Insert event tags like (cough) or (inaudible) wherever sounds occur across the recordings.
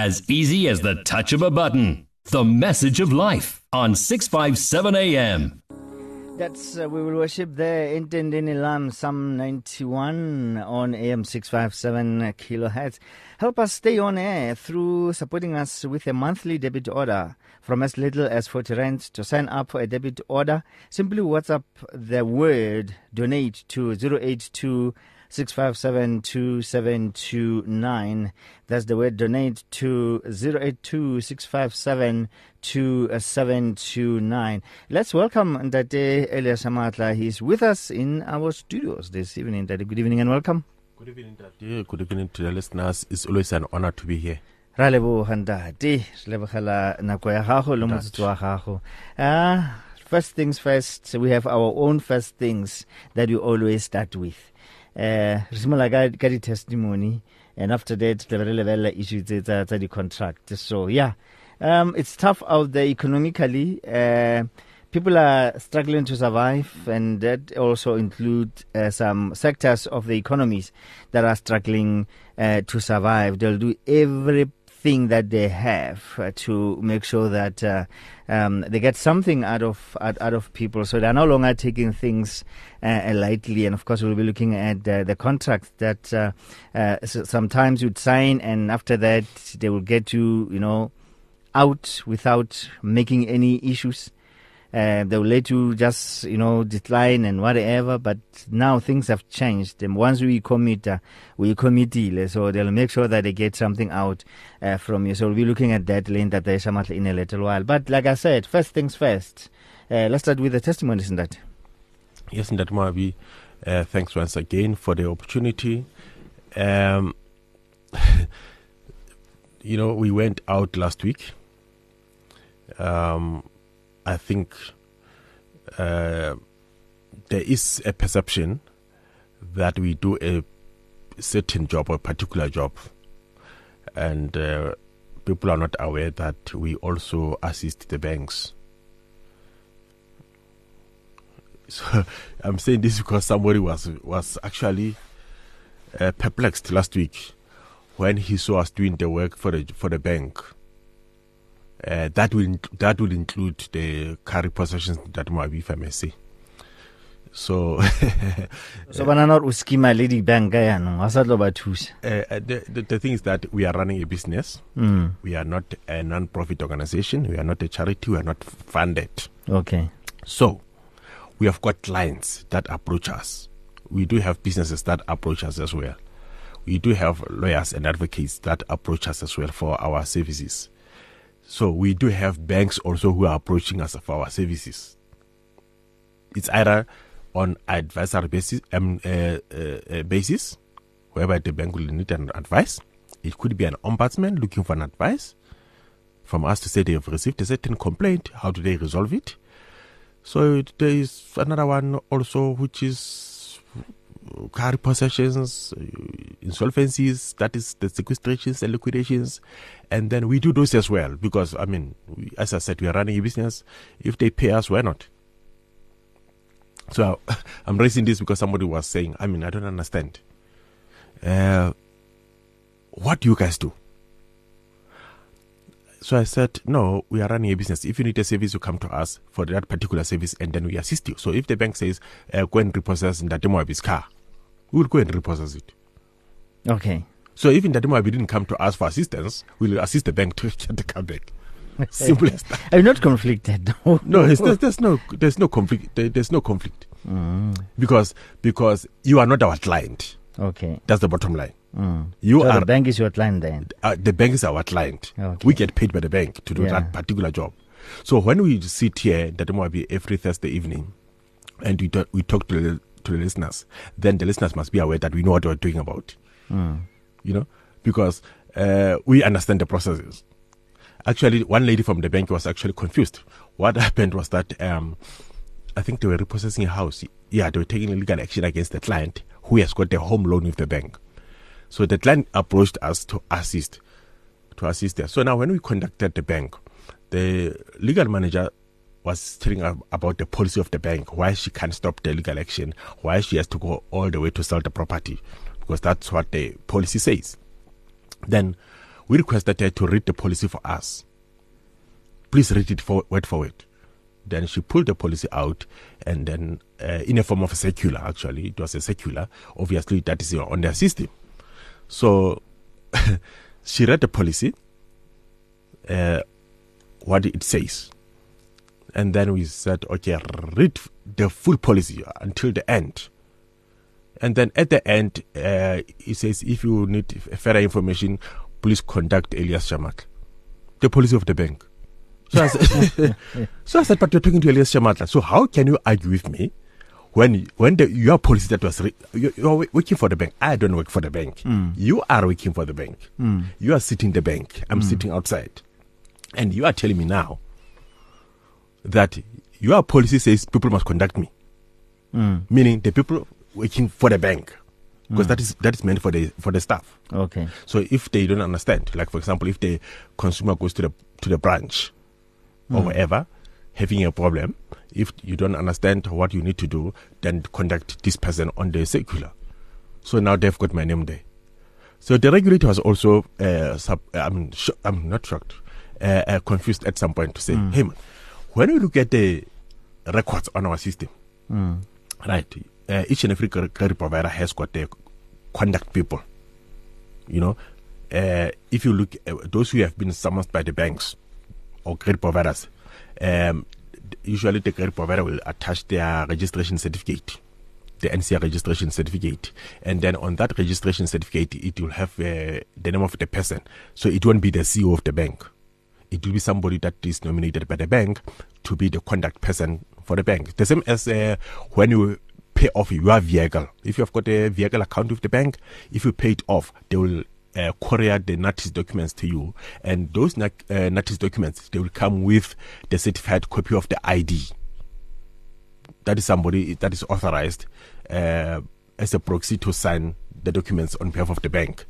as easy as the touch of a button. The message of life on 657 AM. That's uh, we will worship there in Tendinilam Psalm 91 on AM 657 kilohertz. Help us stay on air through supporting us with a monthly debit order from as little as 40 rand to sign up for a debit order. Simply WhatsApp the word donate to 082 657 2729. That's the word donate to 082 657 2729. Let's welcome Ndate Elias Shamatla. He's with us in our studios this evening. Ndate, good evening and welcome. Good evening, Daddy. Good evening to the listeners. It's always an honor to be here. ra leboga ntate re lebogela nako ya gago le motsotso wa gago Ah, first things first we have our own first things that we always start with uh, re simola ka di-testimony and after that tla be re lebelela issue tse tsa di-contract. So yeah. Um, it's tough out there economically. Uh, people are struggling to survive and that also include uh, some sectors of the economies that are struggling uh, to survive. They'll do everything that they have uh, to make sure that uh, um, they get something out of out, out of people. So they're no longer taking things uh, lightly. And of course we'll be looking at the contracts that uh, uh, so sometimes you'd sign and after that they will get you you know out without making any issues uh, they will let you just you know decline and whatever but now things have changed. And once we commit uh, we committee so they'll make sure that they get something out uh, from you. So we'll be looking at that lane that in a little while. But like i said first things first uh, let's start with the testimonies in that? Yes, Ndati Moabi, uh, thanks once again for the opportunity. Um, (laughs) you know, we went out last week. Um, I think uh, there is a perception that we do a certain job or a particular job, and uh, people are not aware that we also assist the banks. (laughs) So I'm saying this because somebody was was actually uh, perplexed last week when he saw us doing the work for the for the bank. Uh, that will that will include the car possessions that might be if I may say. So (laughs) so banana o skima le di-banka yaanong wa sa tlo ba thusa uh, uh, the, the the thing is that we are running a business. mm. We are not a non-profit organization. We are not a charity. We are not funded. okay So, we have got clients that approach us. We do have businesses that approach us as well. We do have lawyers and advocates that approach us as well for our services. So, we do have banks also who are approaching us for our services. It's either on advisory basis, um, uh, uh, uh, basis, whereby the bank will need an advice. It could be an ombudsman looking for an advice from us to say they have received a certain complaint. How do they resolve it? So there is another one also, which is car possessions, uh, insolvencies, that is the sequestrations and liquidations. And then we do those as well because, I mean, we, as I said, we are running a business. If they pay us, why not? So (laughs) I'm raising this because somebody was saying, I mean, I don't understand. Uh, what do you guys do? So I said, no, we are running a business. If you need a service, you come to us for that particular service and then we assist you. So if the bank says, uh, go and repossess Ndatemoabi's car, we will go and repossess it. okay So even if Ndatemoabi didn't come to us for assistance, we'll assist the bank to (laughs) get the car back. (laughs) Simple as that. you not conflicted no there's, there's no, there's no conflict. There, there's no conflict mm. because because you are not our client. okay That's the bottom line. mm. You so are the bank is your client then uh, the bank is our client. Okay. We get paid by the bank to do Yeah. that particular job. So when we sit here, that might be every Thursday evening, and we talk, we talk to the, to the listeners, then the listeners must be aware that we know what we're doing about. mm. You know, because uh, we understand the processes. Actually, one lady from the bank was actually confused. What (laughs) happened was that um, I think they were repossessing a house. Yeah, they were taking legal action against the client who has got a home loan with the bank. So the client approached us to assist, to assist there. So now when we contacted the bank, the legal manager was telling about the policy of the bank, why she can't stop the legal action, why she has to go all the way to sell the property, because that's what the policy says. Then we requested her to read the policy for us. Please read it for word for word. Then she pulled the policy out, and then uh, in a form of a circular. Actually, it was a circular. Obviously, that is on their system. So (laughs) she read the policy, uh, what it says, and then we said, okay, read the full policy until the end. And then at the end, uh, it says if you need further information, please contact Elias Shamatla, the policy of the bank. So I, said, (laughs) so I said, but you're talking to Elias Shamatla. So how can you argue with me when when the, your policy that was re, you, you're working for the bank? I don't work for the bank. Mm. You are working for the bank. Mm. You are sitting in the bank. I'm sitting outside, and you are telling me now that your policy says people must contact me, Mm. meaning the people working for the bank, because that is that is meant for the for the staff. Okay. So if they don't understand, like for example, if the consumer goes to the to the branch or wherever having a problem, if you don't understand what you need to do, then contact this person on the circular. So now they've got my name there. So the regulator was also, uh, sub, I'm, sh- I'm not shocked, uh, uh, confused at some point to say, hey man, when we look at the records on our system, Mm. right, uh, each and every credit provider has got their conduct people. You know, uh, if you look uh, those who have been summoned by the banks or credit providers, um, usually the credit provider will attach their registration certificate, the NCR registration certificate, and then on that registration certificate, it will have uh, the name of the person. So it won't be the CEO of the bank. It will be somebody that is nominated by the bank to be the contact person for the bank. The same as uh, when you pay off your vehicle. If you have got a vehicle account with the bank, if you pay it off, they will uh, courier the notice documents to you, and those uh, notice documents they will come with the certified copy of the ID. That is somebody that is authorized uh, as a proxy to sign the documents on behalf of the bank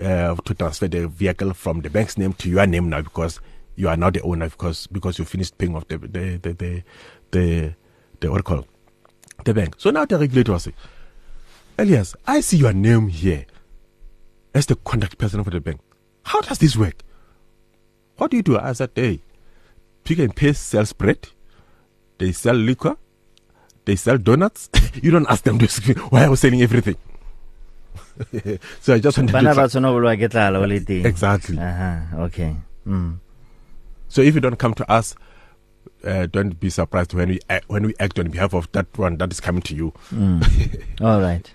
uh, to transfer the vehicle from the bank's name to your name now because you are now the owner because because you finished paying off the the the the the, the what call the bank. So now the regulator saying, Elias, I see your name here as the contact person for the bank. How does this work? What do you do? I said, hey, Pick n Pay sells bread, they sell liquor, they sell donuts. (laughs) you don't ask them to (laughs) why I was selling everything. So I just wanted bana to. ba tshwana go bolwa ke tlala o le teng Exactly. okay mm. So if you don't come to us, uh, don't be surprised when we act, when we act on behalf of that one that is coming to you. Mm. (laughs) all right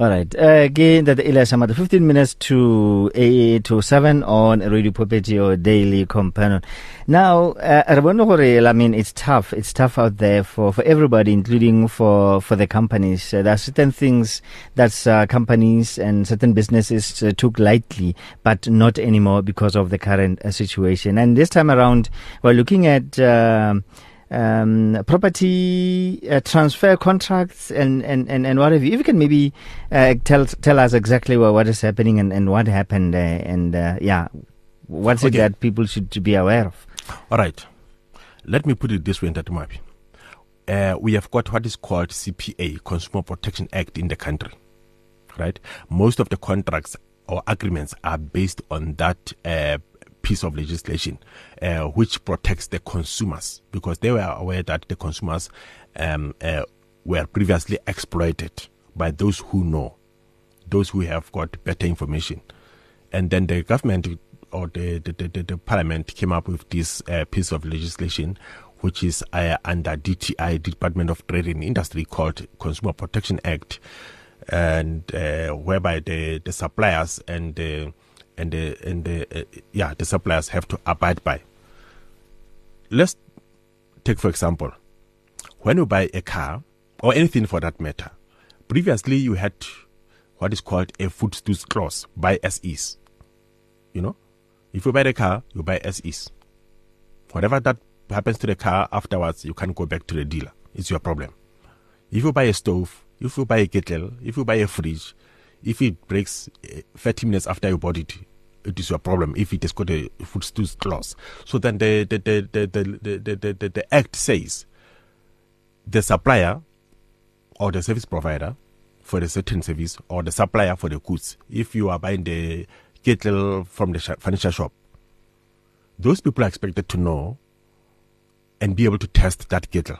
all right uh, ke that Elias Shamatla 15 minutes to 8 to 7 on Radio Pulpit or daily companion. Now uh, i mean it's tough it's tough out there for for everybody including for for the companies. Uh, there are certain things that uh, companies and certain businesses uh, took lightly but not anymore because of the current uh, situation. And this time around we're looking at um property uh, transfer contracts and, and, and, and what have you. If you can maybe uh, tell tell us exactly what, what is happening and, and what happened uh, and uh, yeah, what's it that people should be aware of? All right. Let me put it this way in that map. Uh, we have got what is called CPA, Consumer Protection Act, in the country. Right? Most of the contracts or agreements are based on that uh, piece of legislation, uh, which protects the consumers because they were aware that the consumers um, uh, were previously exploited by those who know, those who have got better information. And then the government or the the, the, the, parliament came up with this uh, piece of legislation which is uh, under DTI Department of Trade and Industry called Consumer Protection Act and uh, whereby the the suppliers and the and the and the uh, yeah the suppliers have to abide by. Let's take for example when you buy a car or anything for that matter previously you had what is called a voetstoots clause buy as is. You know if you buy the car you buy as is. Whatever that happens to the car afterwards you can go back to the dealer. It's your problem. If you buy a stove if you buy a kettle if you buy a fridge if it breaks eh, 30 minutes after you bought it it is your problem if it has got a voetstoots clause so then the the the the the, the, the, the, the, the act says the supplier or the service provider for the certain service or the supplier for the goods. If you are buying the kettle from the furniture shop, those people are expected to know and be able to test that kettle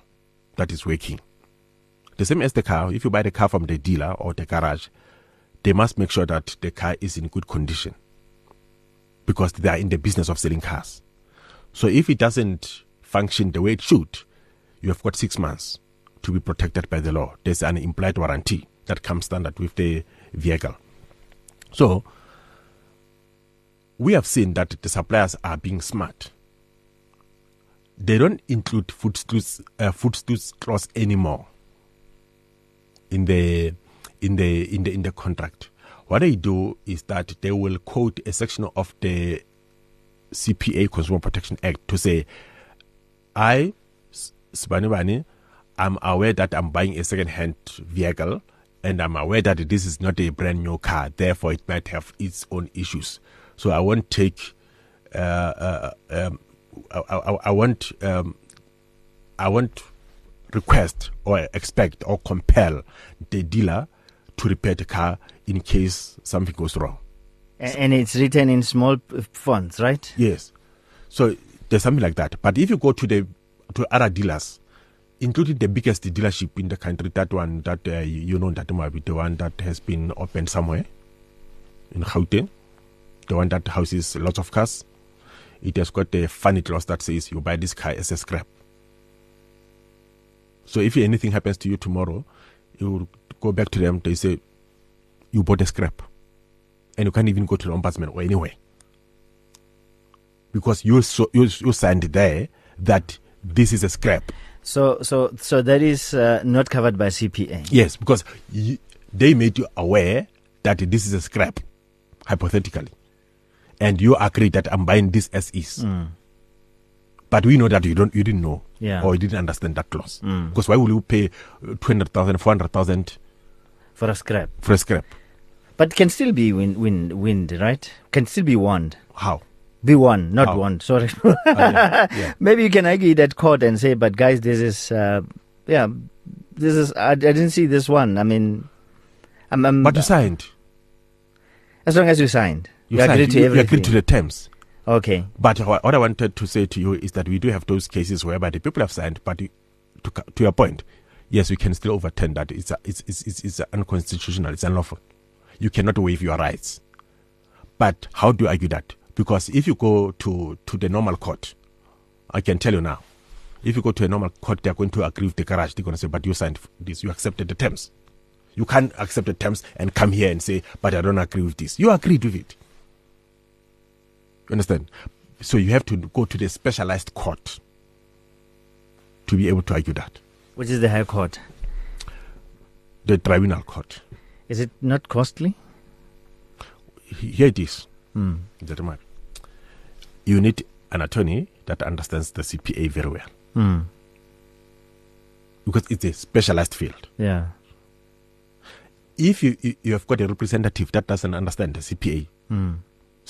that is working. The same as the car. If you buy the car from the dealer or the garage, they must make sure that the car is in good condition because they are in the business of selling cars. So if it doesn't function the way it should, you have got six months to be protected by the law. There's an implied warranty that comes standard with the vehicle. So we have seen that the suppliers are being smart. They don't include food uh, food clause anymore in the in the in the in the contract. What they do is that they will quote a section of the CPA Consumer Protection Act to say, I, Sibani I'm aware that I'm buying a second-hand vehicle and I'm aware that this is not a brand new car, therefore it might have its own issues. So I won't take, uh, uh, um, I, I, I, won't, um, I won't request or expect or compel the dealer to repair the car in case something goes wrong. And it's written in small fonts, right? Yes. So there's something like that. But if you go to the to other dealers, including the biggest dealership in the country, that one that uh, you know that might be the one that has been opened somewhere in Gauteng, the one that houses lots of cars. It has got a funny clause that says you buy this car as a scrap. So if anything happens to you tomorrow, you go back to them. They say you bought a scrap, and you can't even go to the ombudsman or anywhere because you so, you, you signed there that this is a scrap. So, so, so that is uh, not covered by CPA. Yes, because you, they made you aware that this is a scrap, hypothetically, and you agree that I'm buying this as is. Mm. But we know that you don't, you didn't know, yeah. or you didn't understand that clause. Mm. Because why will you pay uh, two hundred thousand, four hundred thousand for a scrap? For a scrap, but can still be win, win, wind, right? Can still be won. How? Be one, not one. Sorry. oh, (laughs) yeah. (laughs) Yeah. Maybe you can argue that court and say, but guys, this is, uh, yeah, this is. I, I, didn't see this one. I mean, I'm, I'm, but you signed. As long as you signed, you, you agreed to you, everything. You agreed to the terms. Okay. But what I wanted to say to you is that we do have those cases whereby the people have signed, but to, to your point, yes, we can still overturn that. It's, a, it's, it's, it's, unconstitutional. It's unlawful. You cannot waive your rights. But how do you argue that? Because if you go to, to the normal court, I can tell you now, if you go to a normal court, they're going to agree with the garage. They're going to say, but you signed this, you accepted the terms. You can't accept the terms and come here and say, but I don't agree with this. You agreed with it. You understand? So you have to go to the specialized court to be able to argue that. Which is the High Court? The Tribunal Court. Is it not costly? Here it is. Mm. Gentlemen you need an attorney that understands the CPA very well. Mm. Because it's a specialized field. Yeah. If you you have got a representative that doesn't understand the CPA, mm.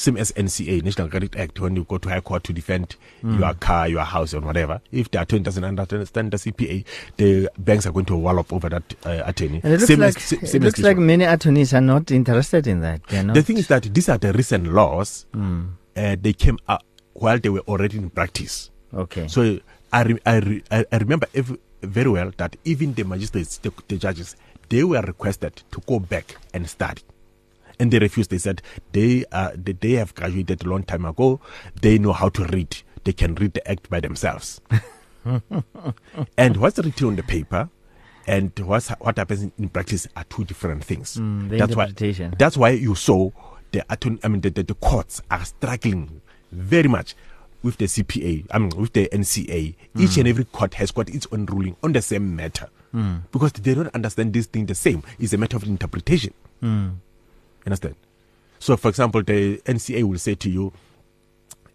Same as NCA, National Credit Act, when you go to High Court to defend mm. your car, your house, or whatever, if the attorney doesn't understand the CPA, the banks are going to wallop over that uh, attorney. And it looks same like, as, it looks like many attorneys are not interested in that. The thing is that these are the recent laws. Mm. Uh, they came up while they were already in practice. Okay. So I, re, I, re, I remember every, very well that even the magistrates, the, the judges, they were requested to go back and study and they refused. They said they uh, they, have graduated a long time ago. They know how to read. They can read the act by themselves. (laughs) and what's written on the paper and what's, what happens in practice are two different things. Mm, that's why that's why you saw the I mean the, the, the courts are struggling very much with the CPA, I mean, with the NCA. Mm. Each and every court has got its own ruling on the same matter mm. because they don't understand this thing the same. It's a matter of interpretation. Mm. Understand? So, for example, the NCA will say to you,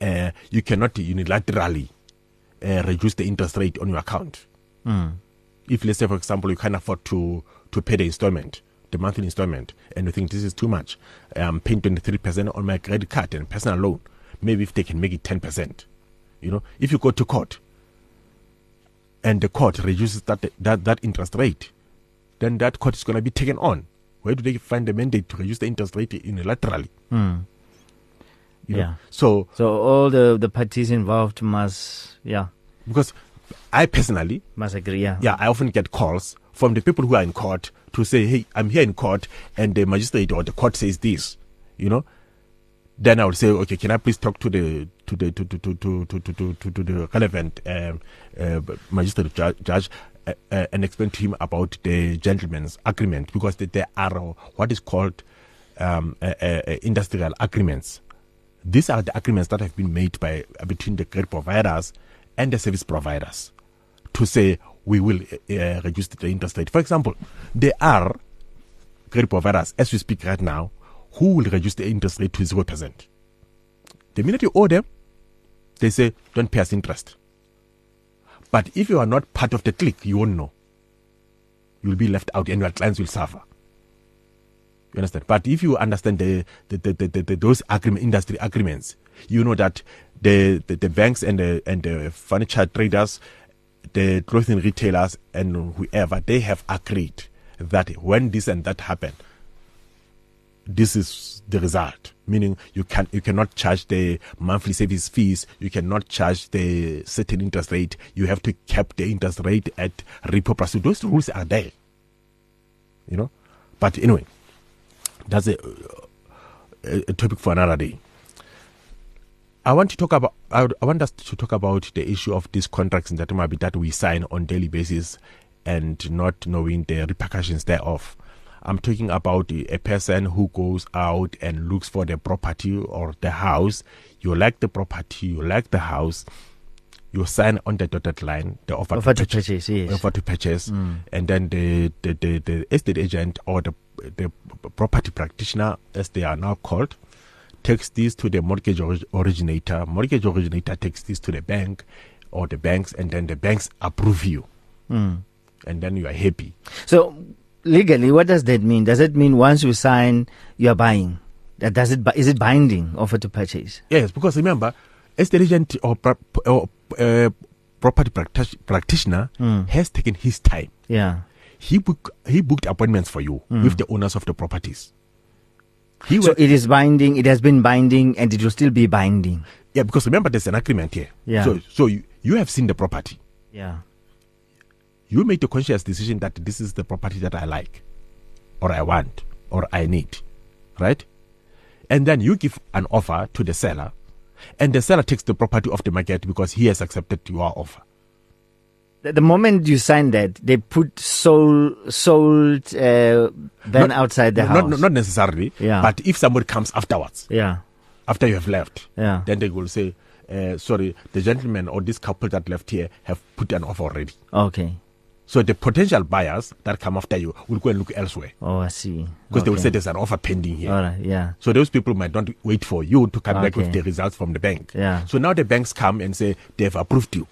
uh, you cannot unilaterally uh, reduce the interest rate on your account. Mm. If, let's say, for example, you can't afford to, to pay the installment, the monthly installment, and you think this is too much, I'm paying 23% on my credit card and personal loan maybe if they can make it 10%. You know, if you go to court and the court reduces that, that, that interest rate, then that court is going to be taken on. Where do they find the mandate to reduce the interest rate unilaterally? Mm. You know? Yeah. So So all the the parties involved must yeah because I personally, must agree. Yeah. yeah, I often get calls from the people who are in court to say, "Hey, I'm here in court, and the magistrate or the court says this," you know. Then I would say, "Okay, can I please talk to the to the to to to to to to, to, to, the relevant um, uh, magistrate judge, judge uh, uh, and explain to him about the gentleman's agreement because there are uh, what is called um, uh, uh, uh, industrial agreements. These are the agreements that have been made by between the credit providers and the service providers to say we will uh, reduce the interest rate. For example, there are credit providers as we speak right now who will reduce the interest rate to zero percent. The minute you owe them, they say don't pay us interest. But if you are not part of the clique, you won't know. You will be left out, and your clients will suffer. You understand? But if you understand the, the, the, the, the, the those agreement, industry agreements, you know that the, the, the banks and the and the furniture traders, the clothing retailers, and whoever they have agreed that when this and that happen, this is the result. Meaning you can you cannot charge the monthly service fees, you cannot charge the certain interest rate. You have to cap the interest rate at repo price. Those rules are there. You know, but anyway, that's a, a, a topic for another day. I want to talk about. I, I want us to talk about the issue of these contracts that might be that we sign on daily basis, and not knowing the repercussions thereof. I'm talking about a person who goes out and looks for the property or the house. You like the property, you like the house. You sign on the dotted line, the offer, Offer to purchase purchase, yes. offer to purchase, and then the, the, the, the estate agent or the, the property practitioner, as they are now called, takes this to the mortgage originator. Mortgage originator takes this to the bank or the banks, and then the banks approve you, Mm. and then you are happy. So legally, what does that mean? Does it mean once you sign, you are buying? That does it? Is it binding offer to purchase? Yes, because remember, estate agent or, or uh, property practi- practitioner Mm. has taken his time. Yeah. He book he booked appointments for you with the owners of the properties. He So went- it is binding. It has been binding, and it will still be binding. Yeah, because remember, there's an agreement here. Yeah. So, so you, you have seen the property. Yeah. You made a conscious decision that this is the property that I like, or I want, or I need, right? And then you give an offer to the seller, and the seller takes the property off the market because he has accepted your offer. The, moment you sign that, they put sold sold uh, then Not- outside the house. Not, not necessarily, Yeah. but if somebody comes afterwards, yeah. after you have left, Yeah. then they will say, uh, sorry, the gentleman or this couple that left here have put an offer already. Okay. So the potential buyers that come after you will go and look elsewhere. Oh, I see. because they will say there's an offer pending here. All right. Yeah. So those people might not wait for you to come back with the results from the bank. Yeah. So now the banks come and say they've approved you,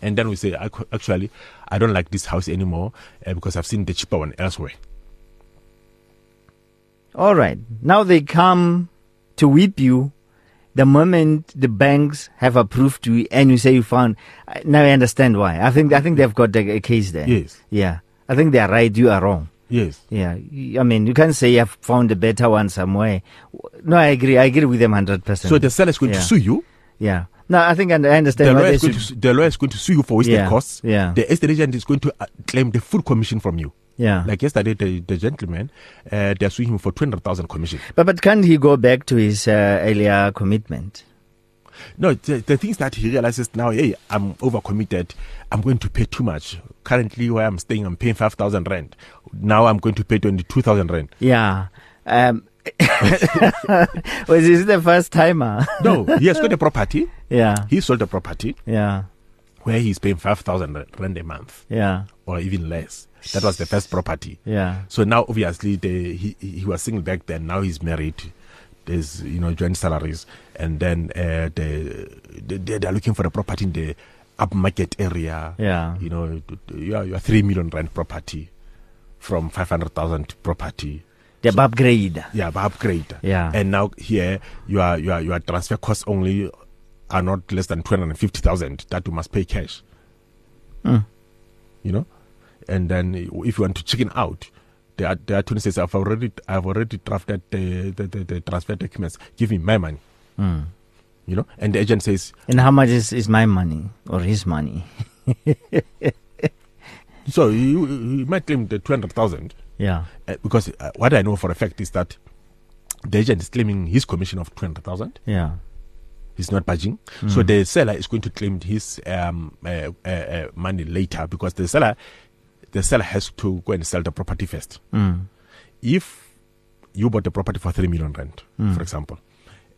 and then we say actually I don't like this house anymore uh, because I've seen the cheaper one elsewhere. All right. Now they come to whip you the moment the banks have approved you and you say you found. Now I understand why. I think I think they've got a, a case there. Yes. Yeah. I think they are right. You are wrong. Yes. Yeah. I mean, you can't say you have found a better one somewhere. No, I agree. I agree with them hundred percent. So the seller is going Yeah. to sue you. yeah. No, I think I understand The lawyer, is going to, the lawyer is going to sue you for wasted Yeah. costs. Yeah. The estate agent is going to uh, claim the full commission from you. Yeah. Like yesterday, the, the gentleman, uh, they're suing him for 200,000 commission. but but can't he go back to his uh, earlier commitment? No, the, the things that he realizes now, hey, I'm overcommitted. I'm going to pay too much. Currently, where I'm staying, I'm paying 5,000 rent. Now I'm going to pay 22,000 rent. Yeah. Um, (laughs) was this the first timer? No, (laughs) he has got a property. yeah. He sold a property Yeah. where he's paying 5,000 rent a month Yeah. or even less. That was the first property. Yeah. So now, obviously, the, he, he was single back then. Now he's married. There's, you know, joint salaries. And then uh, the, the, they, they're looking for a property in the upmarket area. Yeah. You know, you are, you are 3 million rent property from 500,000 property. The upgrade. Yeah, upgrade. Yeah. And now here, your, your, your transfer costs only are not less than 250,000 that you must pay cash. Mm. You know? And then if you want to chicken out, the, the attorney says, I've already, I've already drafted the, the, the, the transfer documents. Give me my money. Mm. You know, and the agent says, And how much is, is my money or his money? (laughs) so you, you might claim the 200,000 Yeah. uh, because uh, what I know for a fact is that the agent is claiming his commission of 200,000. Yeah. He's not budging. So the seller is going to claim his um, uh, uh, money later because the seller, the seller has to go and sell the property first. Mm. If you bought the property for 3 million rent, for example,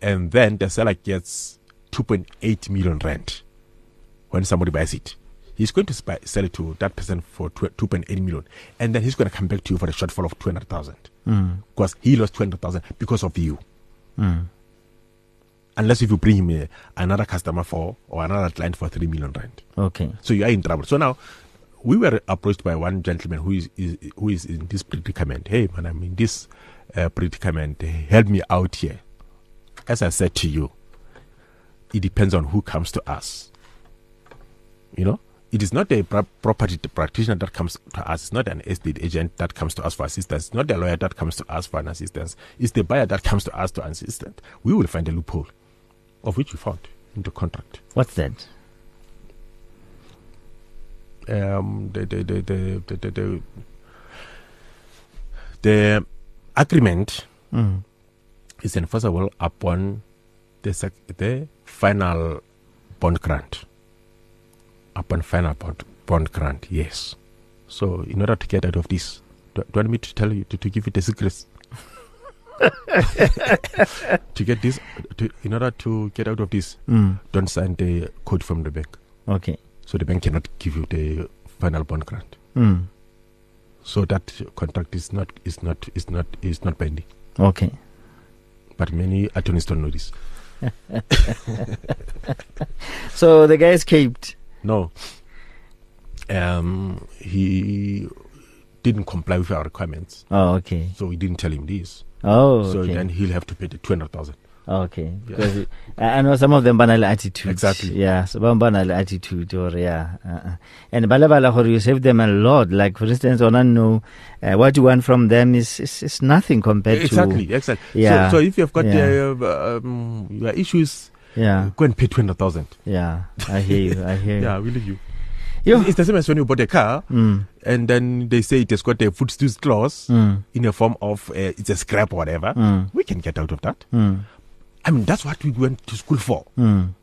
and then the seller gets 2.8 million rent when somebody buys it, he's going to sell it to that person for 2.8 million. And then he's going to come back to you for a shortfall of 200,000 Mm. because he lost 200,000 because of you. Mm. Unless if you bring him a, another customer for or another client for 3 million rent. Okay. So you are in trouble. So now we were approached by one gentleman who is, is who is in this predicament. Hey man, I'm in this uh, predicament. Help me out here. As I said to you, it depends on who comes to us. You know, it is not a pro- property practitioner that comes to us. It's not an estate agent that comes to us for assistance. It's not the lawyer that comes to us for an assistance. It's the buyer that comes to us to assistance. We will find a loophole, of which we found in the contract. What's that? um, the, the, the, the, the, the, the agreement mm. is enforceable upon the, sec- the final bond grant. Upon final bond, bond grant, yes. So, in order to get out of this, do, do you want me to tell you, to, to give you the secrets? (laughs) to get this, to, in order to get out of this, mm. don't sign the code from the bank. Okay. So, the bank cannot give you the final bond grant. Mm. So that contract is not is not is not is not binding. Okay. But many attorneys don't know this. (laughs) So the guy escaped. No. Um, he didn't comply with our requirements, Oh, okay. so we didn't tell him this. Oh, So okay. then he'll have to pay the two hundred thousand. Okay. Yeah. Because it- I know some of them banal attitude. Exactly. Yeah. So banal attitude or yeah. Uh-uh. And bala bala gore you save them a lot. Like for instance, on know uh, what you want from them is is, is nothing compared Exactly, to exactly. Yeah. So, so if you've got Yeah. uh, um, your issues, yeah go and pay two hundred thousand. yeah. I hear you. I hear (laughs) you. Yeah, we leave you. Yo. It's the same as when you bought a car Mm, and then they say it has got a voetstoots clause mm, in a form of uh, it's a scrap or whatever. mm, We can get out of that. I mean, that's what we went to school for. mm.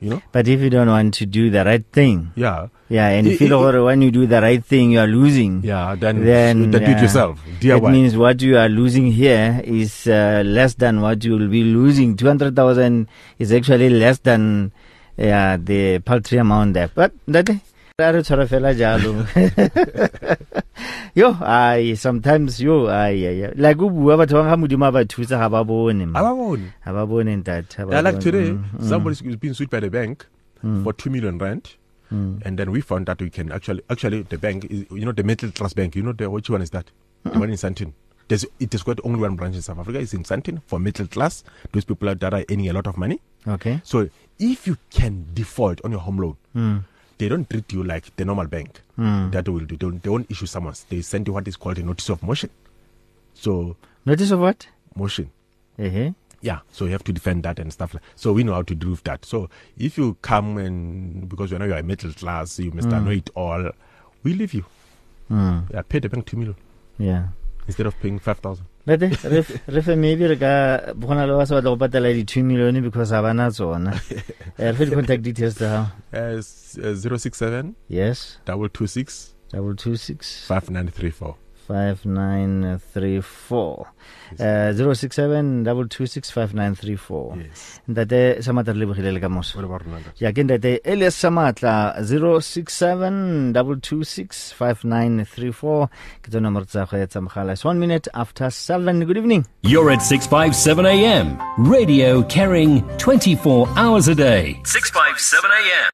You know? But if you don't want to do the right thing, Yeah. yeah, and I- you gore when you do the right thing, you are losing. Yeah, then, Then, then do it yourself. It means what you are losing here is uh, less than what you will be losing. 200,000 is actually less than yeah, the paltry amount there. But that ra re tshwara fela jalo. yo ai sometimes yo ai ai like o bua batho ba ga modimo ba thusa ga ba bone man. Ababoni. ga ba bone ntate ba like today, Mm, mm, somebody's been sued by the bank mm, for two million rent, mm. and then we found that we can actually, actually, the bank is, you know, the Metal Trust Bank. You know, the which one is that? The one in Sandton. There's, it has got only one branch in South Africa. It's in Sandton for middle class. Those people that are earning a lot of money. okay So if you can default on your home loan, mm, they don't treat you like the normal bank. mm. That will do. They won't, they won't issue summons. They send you what is called a notice of motion. So notice of what motion. uh-huh. Yeah, so you have to defend that and stuff like. So we know how to do with that. So if you come and because you know you are a middle class, you must Mm. know it all. We leave you. mm. Yeah, pay the bank two million yeah instead of paying five thousand. Lete, re fe maybe re ka go na le ba sa batla go patela di 2 million because ga bana tsona (laughs) Eh, re fe contact details tsa gago Uh, zero six seven yes double two six double two six five nine three four. Five nine three four uh, zero six seven double two six five nine three four Yes. ntate samatla re lebogile le ka moso What about Ronaldo? ya ke ntate elias samatla 067 226 5934 ke tsone nomoro tsa go etsa mogala it's one minute after seven good evening You're at 657 AM. Radio carrying 24 hours a day. 657 AM.